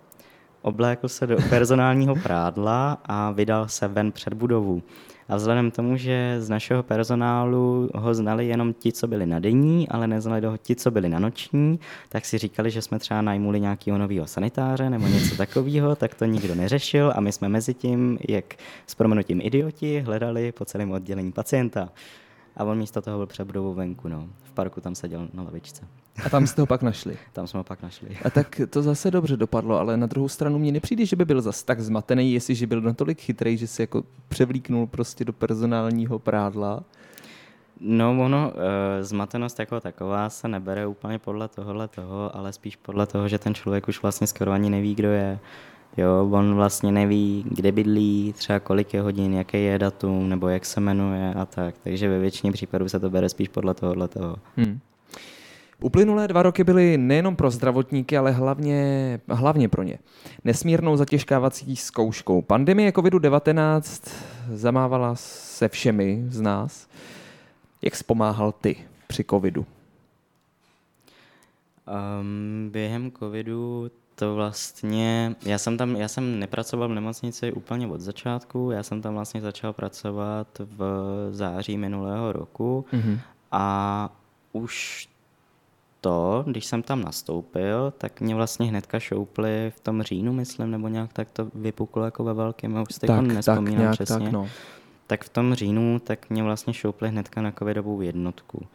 oblékl se do personálního prádla a vydal se ven před budovu. A vzhledem k tomu, že z našeho personálu ho znali jenom ti, co byli na denní, ale neznali ho ti, co byli na noční, tak si říkali, že jsme třeba najmuli nějakého nového sanitáře nebo něco takového, tak to nikdo neřešil a my jsme mezi tím, jak s proměnutím idioti, hledali po celém oddělení pacienta. A on místo toho byl před budovou venku, no. V parku tam seděl na lavičce. A tam jste ho pak našli. [laughs] Tam jsme ho pak našli. A tak to zase dobře dopadlo, ale na druhou stranu mě nepřijde, že by byl zas tak zmatený, jestliže byl natolik chytrý, že si jako převlíknul prostě do personálního prádla. No ono, e, zmatenost jako taková se nebere úplně podle tohohle toho, ale spíš podle toho, že ten člověk už vlastně skoro ani neví, kdo je. Jo, on vlastně neví, kde bydlí, třeba kolik je hodin, jaké je datum, nebo jak se jmenuje a tak. Takže ve většině případů se to bere spíš podle tohohle toho. Hmm. Uplynulé dva roky byly nejenom pro zdravotníky, ale hlavně, hlavně pro ně. Nesmírnou zatěžkávací zkouškou. Pandemie COVID-19 zamávala se všemi z nás. Jak zpomáhal ty při covidu? Um, během covidu to vlastně, já jsem tam, já jsem nepracoval v nemocnici úplně od začátku, já jsem tam vlastně začal pracovat v září minulého roku mm-hmm. a už to, když jsem tam nastoupil, tak mě vlastně hnedka šoupli v tom říjnu, myslím, nebo nějak tak to vypuklo jako ve velkém, já už si tak, nespomínám tak, přesně. Tak, no. tak v tom říjnu tak mě vlastně šoupli hnedka na covidovou jednotku.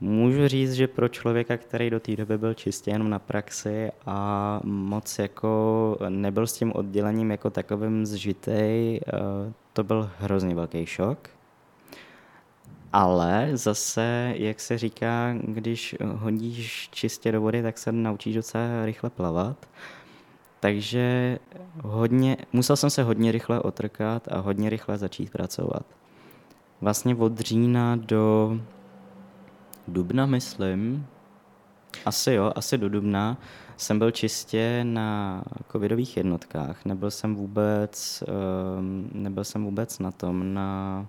Můžu říct, že pro člověka, který do té doby byl čistě jenom na praxi a moc jako nebyl s tím oddělením jako takovým zžitej, eh, to byl hrozně velký šok. Ale zase, jak se říká, když hodíš čistě do vody, tak se naučíš docela rychle plavat. Takže hodně, musel jsem se hodně rychle otrkat a hodně rychle začít pracovat. Vlastně od října do dubna, myslím, asi jo, asi do dubna jsem byl čistě na covidových jednotkách. Nebyl jsem vůbec, ehm, nebyl jsem vůbec na tom, na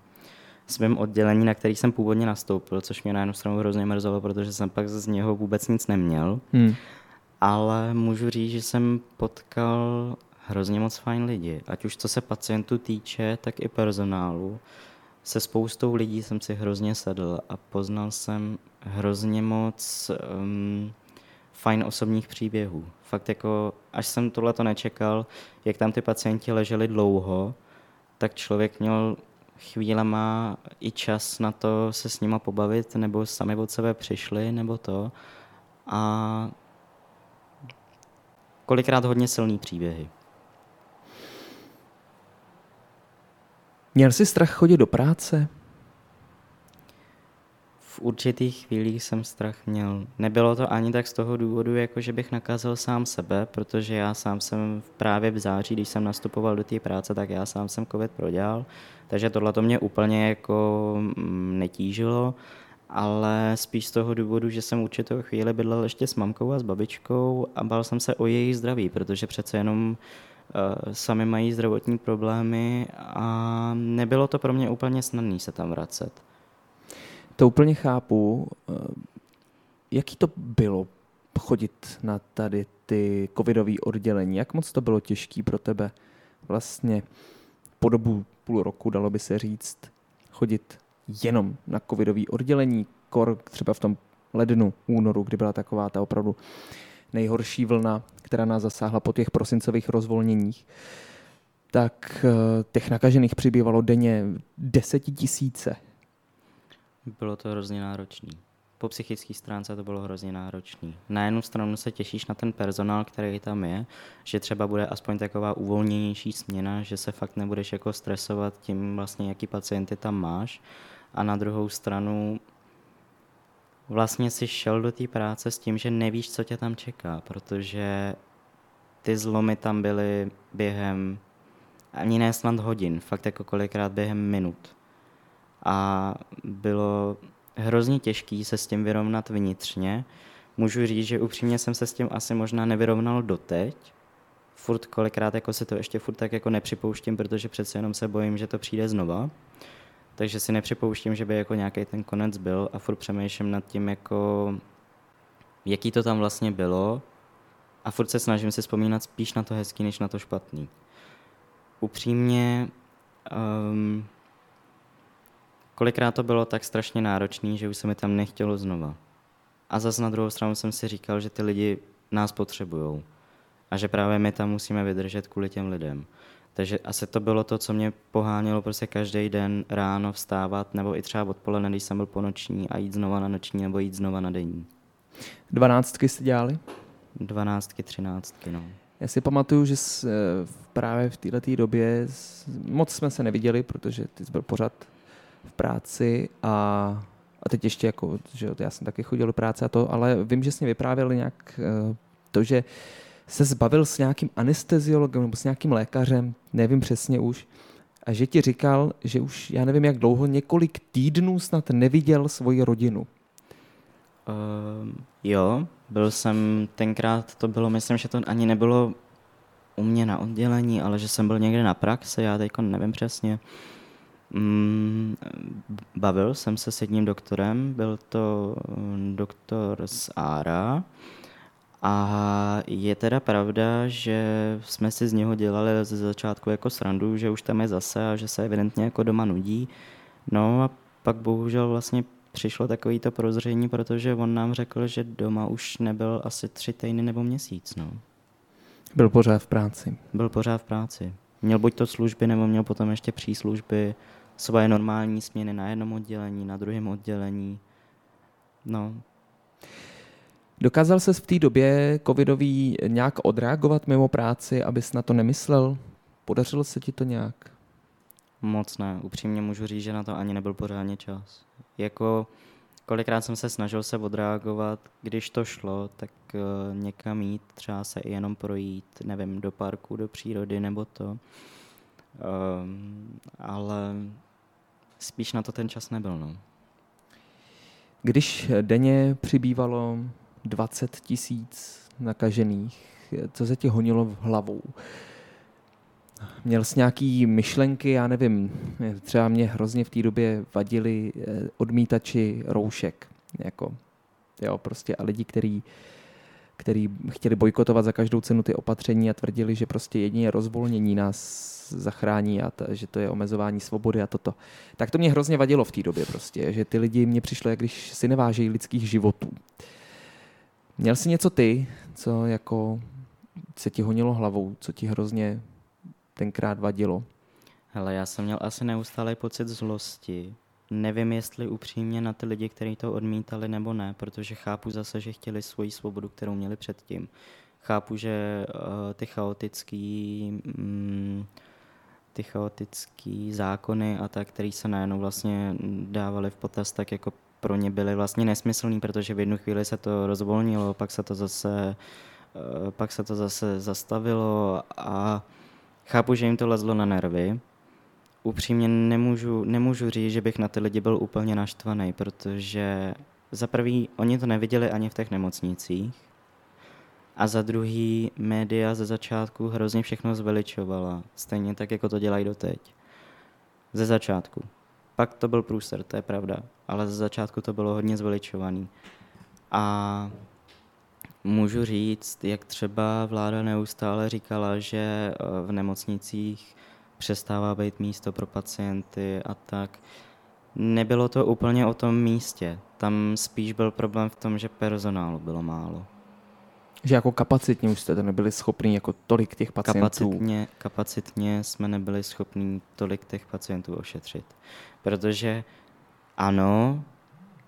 svém oddělení, na který jsem původně nastoupil, což mě na jednu stranu hrozně mrzelo, protože jsem pak z něho vůbec nic neměl. Hmm. Ale můžu říct, že jsem potkal hrozně moc fajn lidi. Ať už co se pacientů týče, tak i personálu. Se spoustou lidí jsem si hrozně sedl a poznal jsem hrozně moc um, fajn osobních příběhů. Fakt jako, až jsem tohle to nečekal, jak tam ty pacienti leželi dlouho, tak člověk měl chvílema i čas na to se s nima pobavit, nebo sami od sebe přišli, nebo to. A kolikrát hodně silný příběhy. Měl jsi strach chodit do práce? V určitých chvílích jsem strach měl. Nebylo to ani tak z toho důvodu, jako že bych nakázal sám sebe, protože já sám jsem právě v září, když jsem nastupoval do té práce, tak já sám jsem covid prodělal, takže tohle to mě úplně jako mm, netížilo, ale spíš z toho důvodu, že jsem určitou chvíli bydlel ještě s mamkou a s babičkou a bál jsem se o jejich zdraví, protože přece jenom uh, sami mají zdravotní problémy a nebylo to pro mě úplně snadné se tam vracet. To úplně chápu. Eh, jaký to bylo chodit na tady ty covidové oddělení? Jak moc to bylo těžké pro tebe vlastně po dobu půl roku, dalo by se říct, chodit jenom na covidové oddělení, kor třeba v tom lednu, únoru, kdy byla taková ta opravdu nejhorší vlna, která nás zasáhla po těch prosincových rozvolněních, tak eh, těch nakažených přibývalo denně desetitisíce. Bylo to hrozně náročný. Po psychické stránce to bylo hrozně náročný. Na jednu stranu se těšíš na ten personál, který tam je, že třeba bude aspoň taková uvolněnější směna, že se fakt nebudeš jako stresovat tím vlastně, jaký pacienty tam máš. A na druhou stranu vlastně si šel do té práce s tím, že nevíš, co tě tam čeká, protože ty zlomy tam byly během ani ne snad hodin, fakt jako kolikrát během minut a bylo hrozně těžký se s tím vyrovnat vnitřně. Můžu říct, že upřímně jsem se s tím asi možná nevyrovnal doteď. Furt kolikrát jako si to ještě furt tak jako nepřipouštím, protože přece jenom se bojím, že to přijde znova. Takže si nepřipouštím, že by jako nějaký ten konec byl a furt přemýšlím nad tím, jako jaký to tam vlastně bylo a furt se snažím si vzpomínat spíš na to hezký, než na to špatný. Upřímně um, kolikrát to bylo tak strašně náročné, že už se mi tam nechtělo znova. A zase na druhou stranu jsem si říkal, že ty lidi nás potřebují. A že právě my tam musíme vydržet kvůli těm lidem. Takže asi to bylo to, co mě pohánělo prostě každý den ráno vstávat, nebo i třeba odpoledne, když jsem byl po noční a jít znova na noční, nebo jít znova na denní. Dvanáctky jste dělali? Dvanáctky, třináctky, no. Já si pamatuju, že eh, právě v této době moc jsme se neviděli, protože ty jsi byl pořád v práci a, a teď ještě jako, že já jsem taky chodil do práce a to, ale vím, že jsi mě vyprávěl nějak uh, to, že se zbavil s nějakým anesteziologem nebo s nějakým lékařem, nevím přesně už, a že ti říkal, že už, já nevím jak dlouho, několik týdnů snad neviděl svoji rodinu. Uh, jo, byl jsem tenkrát, to bylo, myslím, že to ani nebylo u mě na oddělení, ale že jsem byl někde na praxi, já teď nevím přesně. Uh, Mm, bavil jsem se s jedním doktorem, byl to mm, doktor z Ára a je teda pravda, že jsme si z něho dělali ze začátku jako srandu, že už tam je zase a že se evidentně jako doma nudí. No a pak bohužel vlastně přišlo takový to prozření, protože on nám řekl, že doma už nebyl asi tři týdny nebo měsíc. No. Byl pořád v práci. Byl pořád v práci. Měl buď to služby, nebo měl potom ještě příslužby svoje normální směny na jednom oddělení, na druhém oddělení. No. Dokázal se v té době covidový nějak odreagovat mimo práci, abys na to nemyslel? Podařilo se ti to nějak? Moc ne. Upřímně můžu říct, že na to ani nebyl pořádně čas. Jako kolikrát jsem se snažil se odreagovat, když to šlo, tak uh, někam jít, třeba se i jenom projít, nevím, do parku, do přírody nebo to. Um, ale spíš na to ten čas nebyl. No. Když denně přibývalo 20 tisíc nakažených, co se ti honilo v hlavou? Měl jsi nějaký myšlenky, já nevím, třeba mě hrozně v té době vadili eh, odmítači roušek, jako, jo, prostě a lidi, kteří který chtěli bojkotovat za každou cenu ty opatření a tvrdili, že prostě jedině rozvolnění nás zachrání a ta, že to je omezování svobody a toto. Tak to mě hrozně vadilo v té době prostě, že ty lidi mě přišlo, jak když si nevážejí lidských životů. Měl jsi něco ty, co jako se ti honilo hlavou, co ti hrozně tenkrát vadilo? Hele, já jsem měl asi neustále pocit zlosti. Nevím, jestli upřímně na ty lidi, kteří to odmítali nebo ne, protože chápu zase, že chtěli svoji svobodu, kterou měli předtím. chápu, že uh, ty chaotický mm, ty chaotický zákony a tak, který se najednou vlastně dávali v potaz, tak jako pro ně byly vlastně nesmyslný, protože v jednu chvíli se to rozvolnilo, pak se to zase, uh, pak se to zase zastavilo a chápu, že jim to lezlo na nervy. Upřímně nemůžu, nemůžu říct, že bych na ty lidi byl úplně naštvaný, protože za prvý, oni to neviděli ani v těch nemocnicích, a za druhý, média ze začátku hrozně všechno zveličovala, stejně tak, jako to dělají doteď. Ze začátku. Pak to byl průser, to je pravda, ale ze začátku to bylo hodně zveličovaný. A můžu říct, jak třeba vláda neustále říkala, že eh, v nemocnicích přestává být místo pro pacienty a tak. Nebylo to úplně o tom místě. Tam spíš byl problém v tom, že personálu bylo málo. Že jako kapacitně už jste nebyli schopni jako tolik těch pacientů. Kapacitně, kapacitně jsme nebyli schopni tolik těch pacientů ošetřit. Protože ano,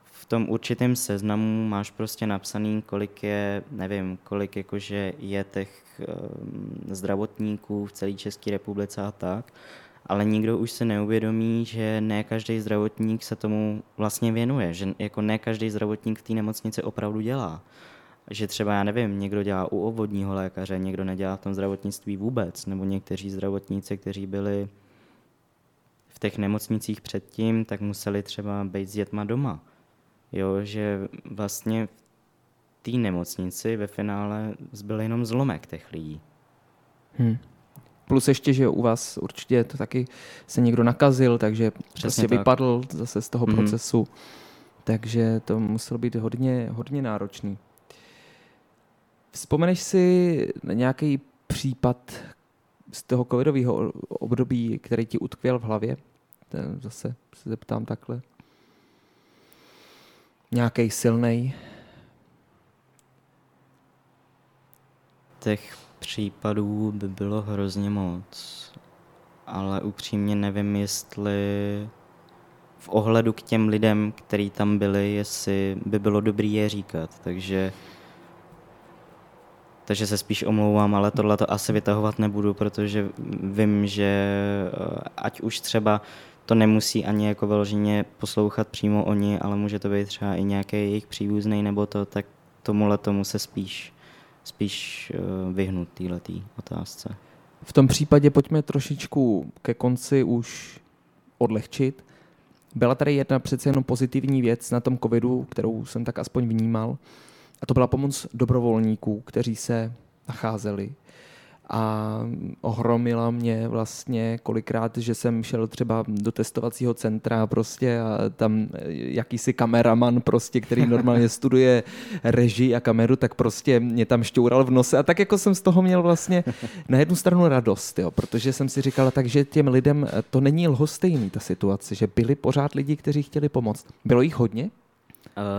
v tom určitém seznamu máš prostě napsaný, kolik je, nevím, kolik jakože je těch um, zdravotníků v celé České republice a tak, ale nikdo už se neuvědomí, že ne každý zdravotník se tomu vlastně věnuje, že jako ne každý zdravotník v té nemocnici opravdu dělá že třeba, já nevím, někdo dělá u obvodního lékaře, někdo nedělá v tom zdravotnictví vůbec, nebo někteří zdravotníci, kteří byli v těch nemocnicích předtím, tak museli třeba být s dětma doma. Jo, že vlastně v té nemocnici ve finále zbyl jenom zlomek těch lidí. Hmm. Plus ještě, že u vás určitě to taky se někdo nakazil, takže Přesně prostě tak. vypadl zase z toho mm-hmm. procesu. Takže to muselo být hodně, hodně náročný. Vzpomeneš si na nějaký případ z toho covidového období, který ti utkvěl v hlavě? Zase se zeptám takhle. Nějaký silný. Těch případů by bylo hrozně moc, ale upřímně nevím, jestli v ohledu k těm lidem, kteří tam byli, jestli by bylo dobrý je říkat. Takže takže se spíš omlouvám, ale tohle to asi vytahovat nebudu, protože vím, že eh, ať už třeba to nemusí ani jako vyloženě poslouchat přímo oni, ale může to být třeba i nějaký jejich příbuzný nebo to, tak tomuhle tomu se spíš, spíš eh, vyhnout této otázce. V tom případě pojďme trošičku ke konci už odlehčit. Byla tady jedna přece jenom pozitivní věc na tom covidu, kterou jsem tak aspoň vnímal. A to byla pomoc dobrovolníků, kteří se nacházeli a ohromila mě vlastně kolikrát, že jsem šel třeba do testovacího centra prostě a tam jakýsi kameraman prostě, který normálně [laughs] studuje režii a kameru, tak prostě mě tam šťoural v nose a tak jako jsem z toho měl vlastně na jednu stranu radost, jo, protože jsem si říkal, takže těm lidem to není lhostejný ta situace, že byli pořád lidi, kteří chtěli pomoct. Bylo jich hodně?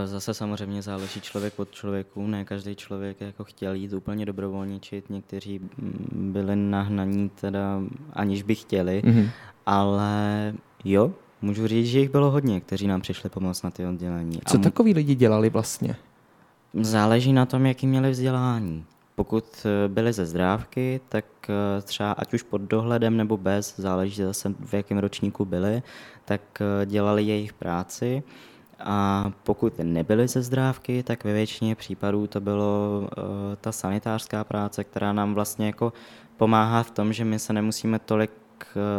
Zase samozřejmě záleží člověk od člověku, ne každý člověk jako chtěl jít úplně dobrovolničit, někteří byli nahnaní teda aniž by chtěli, mm-hmm. ale jo, můžu říct, že jich bylo hodně, kteří nám přišli pomoct na ty oddělení. Co mu... takový lidi dělali vlastně? Záleží na tom, jaký měli vzdělání. Pokud eh, byli ze zdrávky, tak eh, třeba ať už pod dohledem nebo bez, záleží zase v jakém ročníku byli, tak eh, dělali jejich práci a pokud nebyly ze zdrávky, tak ve většině případů to bylo uh, ta sanitářská práce, která nám vlastně jako pomáhá v tom, že my se nemusíme tolik,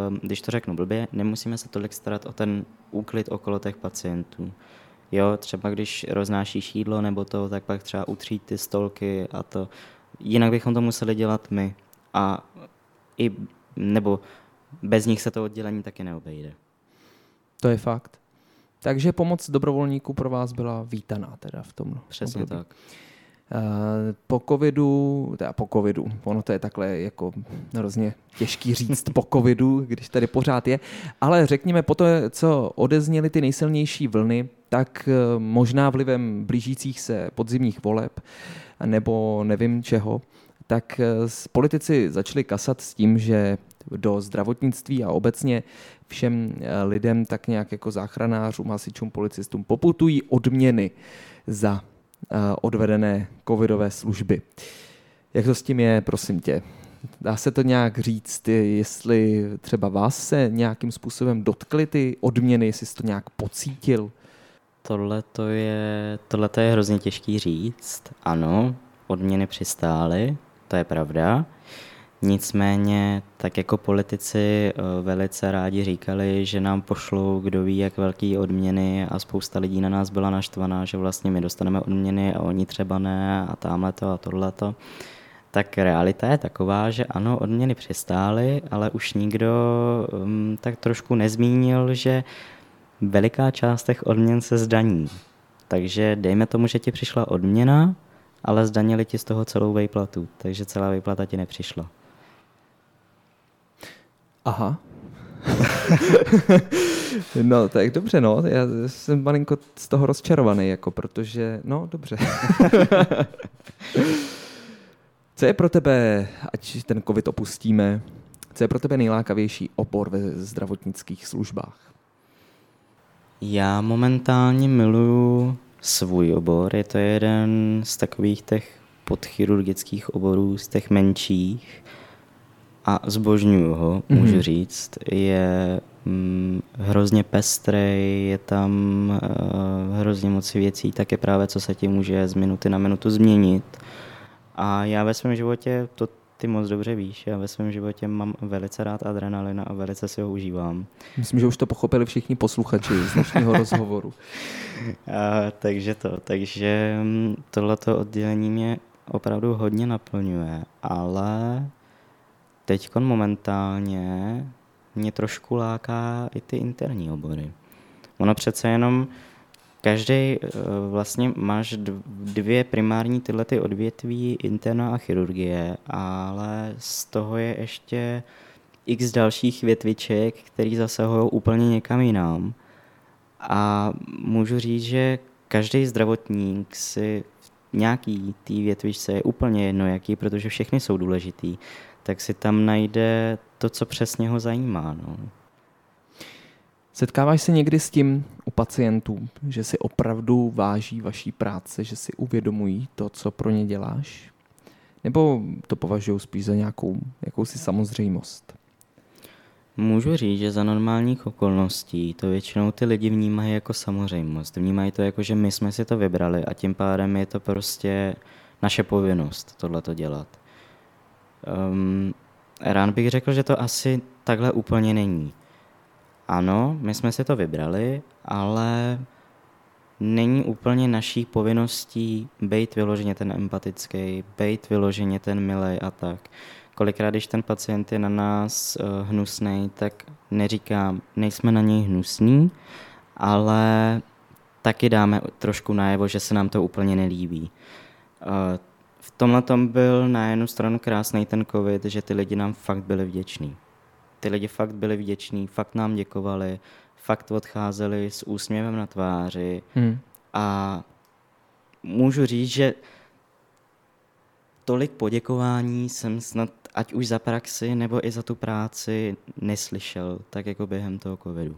uh, když to řeknu blbě, nemusíme se tolik starat o ten úklid okolo těch pacientů. Jo, třeba když roznášíš jídlo nebo to, tak pak třeba utřít ty stolky a to. Jinak bychom to museli dělat my. A i, nebo bez nich se to oddělení taky neobejde. To je fakt. Takže pomoc dobrovolníků pro vás byla vítaná teda v tom Přesně období. tak. Eh, po covidu, teda po covidu, ono to je takhle jako hrozně těžký říct po covidu, když tady pořád je, ale řekněme po to, co odezněly ty nejsilnější vlny, tak eh, možná vlivem blížících se podzimních voleb nebo nevím čeho, tak eh, politici začali kasat s tím, že do zdravotnictví a obecně všem eh, lidem, tak nějak jako záchranářům, hasičům, policistům poputují odměny za eh, odvedené covidové služby. Jak to s tím je, prosím tě? Dá se to nějak říct, jestli třeba vás se nějakým způsobem dotkly ty odměny, jestli jsi to nějak pocítil? Tohle to je, tohle to je hrozně těžký říct. Ano, odměny přistály, to je pravda. Nicméně, tak jako politici eh, velice rádi říkali, že nám pošlou kdo ví jak velký odměny a spousta lidí na nás byla naštvaná, že vlastně my dostaneme odměny a oni třeba ne a tamhle to a tohleto. Tak realita je taková, že ano, odměny přistály, ale už nikdo um, tak trošku nezmínil, že veliká část těch odměn se zdaní. Takže dejme tomu, že ti přišla odměna, ale zdanili ti z toho celou vejplatu, takže celá vejplata ti nepřišla. Aha. [laughs] no, tak dobře, no. Já jsem malinko z toho rozčarovaný, jako, protože, no, dobře. [laughs] co je pro tebe, ať ten covid opustíme, co je pro tebe nejlákavější obor ve zdravotnických službách? Já momentálně miluju svůj obor. Je to jeden z takových těch podchirurgických oborů, z těch menších a zbožňuju ho, mm-hmm. můžu říct. Je mm, hrozně pestrý, je tam uh, hrozně moc věcí, také právě co se ti může z minuty na minutu změnit. A já ve svém životě, to ty moc dobře víš, já ve svém životě mám velice rád adrenalina a velice si ho užívám. Myslím, že už to pochopili všichni posluchači z dnešního [laughs] rozhovoru. A, takže to, takže mm, tohleto oddělení mě opravdu hodně naplňuje, ale teď momentálně mě trošku láká i ty interní obory. Ono přece jenom každý eh, vlastně máš dvě primární tyhle ty odvětví, interna a chirurgie, ale z toho je ještě x dalších větviček, který zasahují úplně někam jinam. A můžu říct, že každý zdravotník si nějaký té větvičce je úplně jedno jaký, protože všechny jsou důležitý tak si tam najde to, co přesně ho zajímá. No. Setkáváš se někdy s tím u pacientů, že si opravdu váží vaší práce, že si uvědomují to, co pro ně děláš? Nebo to považují spíš za nějakou jakousi samozřejmost? Můžu říct, že za normálních okolností to většinou ty lidi vnímají jako samozřejmost. Vnímají to jako, že my jsme si to vybrali a tím pádem je to prostě naše povinnost tohle to dělat. Um, rád bych řekl, že to asi takhle úplně není. Ano, my jsme si to vybrali, ale není úplně naší povinností být vyloženě ten empatický, být vyloženě ten milej a tak. Kolikrát, když ten pacient je na nás uh, eh, hnusný, tak neříkám, nejsme na něj hnusní, ale taky dáme trošku najevo, že se nám to úplně nelíbí. Uh, v tomhle tom byl na jednu stranu krásný ten covid, že ty lidi nám fakt byli vděční. Ty lidi fakt byli vděční, fakt nám děkovali, fakt odcházeli s úsměvem na tváři hmm. a můžu říct, že tolik poděkování jsem snad ať už za praxi nebo i za tu práci neslyšel, tak jako během toho covidu.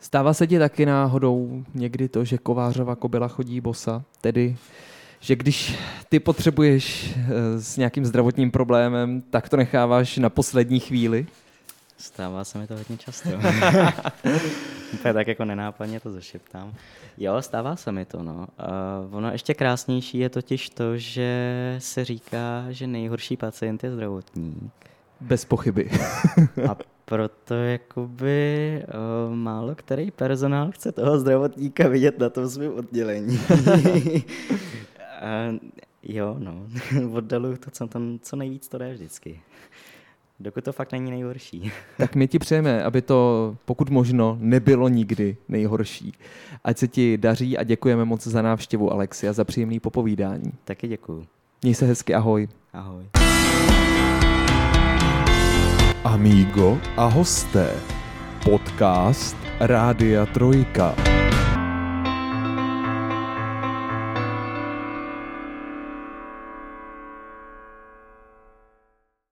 Stává se ti taky náhodou někdy to, že kovářova kobila chodí bosa, tedy že když ty potřebuješ eh, s nějakým zdravotním problémem, tak to necháváš na poslední chvíli? Stává se mi to hodně často. [laughs] Úplně tak jako nenápadně to zašeptám. Jo, stává se mi to, no. Uh, ono ještě krásnější je totiž to, že se říká, že nejhorší pacient je zdravotník. Bez pochyby. A proto jakoby uh, málo který personál chce toho zdravotníka vidět na tom svém oddělení. [laughs] Uh, jo, no. [laughs] Oddaluju to, co, tam, co nejvíc to jde vždycky. Dokud to fakt není nejhorší. [laughs] tak my ti přejeme, aby to pokud možno nebylo nikdy nejhorší. Ať se ti daří a děkujeme moc za návštěvu, Alexi, a za příjemný popovídání. Taky děkuju. Měj se hezky, ahoj. Ahoj. Amigo a hosté. Podcast Rádia Trojka.